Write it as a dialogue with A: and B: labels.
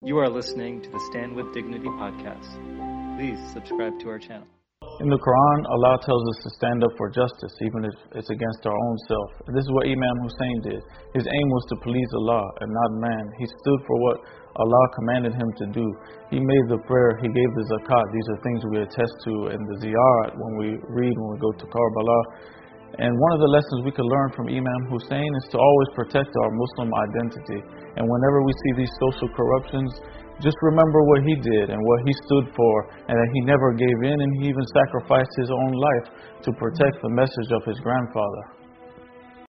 A: You are listening to the Stand with Dignity podcast. Please subscribe to our channel.
B: In the Quran, Allah tells us to stand up for justice, even if it's against our own self. This is what Imam Hussein did. His aim was to please Allah and not man. He stood for what Allah commanded him to do. He made the prayer, he gave the zakat. These are things we attest to in the ziyarat when we read, when we go to Karbala. And one of the lessons we could learn from Imam Hussein is to always protect our Muslim identity. And whenever we see these social corruptions, just remember what he did and what he stood for, and that he never gave in, and he even sacrificed his own life to protect the message of his grandfather.